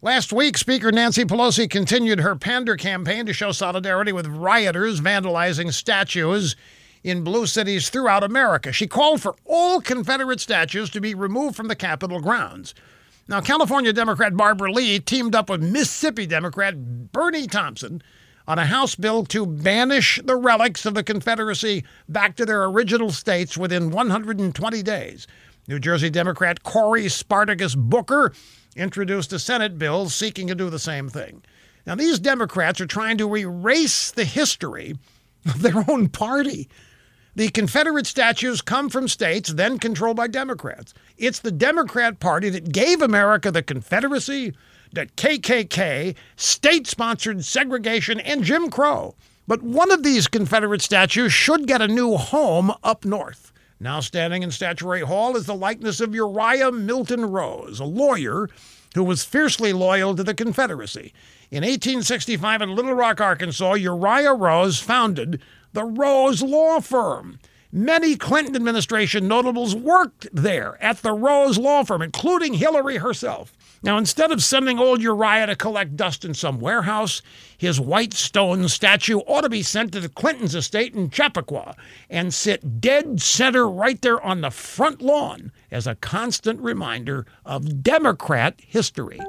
Last week, Speaker Nancy Pelosi continued her pander campaign to show solidarity with rioters vandalizing statues in blue cities throughout America. She called for all Confederate statues to be removed from the Capitol grounds. Now, California Democrat Barbara Lee teamed up with Mississippi Democrat Bennie Thompson on a House bill to banish the relics of the Confederacy back to their original states within 120 days. New Jersey Democrat Cory Spartacus Booker introduced a Senate bill seeking to do the same thing. Now, these Democrats are trying to erase the history of their own party. The Confederate statues come from states then controlled by Democrats. It's the Democrat Party that gave America the Confederacy, the KKK, state sponsored segregation, and Jim Crow. But one of these Confederate statues should get a new home up north. Now standing in Statuary Hall is the likeness of Uriah Milton Rose, a lawyer who was fiercely loyal to the Confederacy. In 1865 in Little Rock, Arkansas, Uriah Rose founded the Rose Law Firm. Many Clinton administration notables worked there at the Rose Law Firm, including Hillary herself. Now, instead of sending old Uriah to collect dust in some warehouse, his white stone statue ought to be sent to the Clinton's estate in Chappaqua and sit dead center right there on the front lawn as a constant reminder of Democrat history.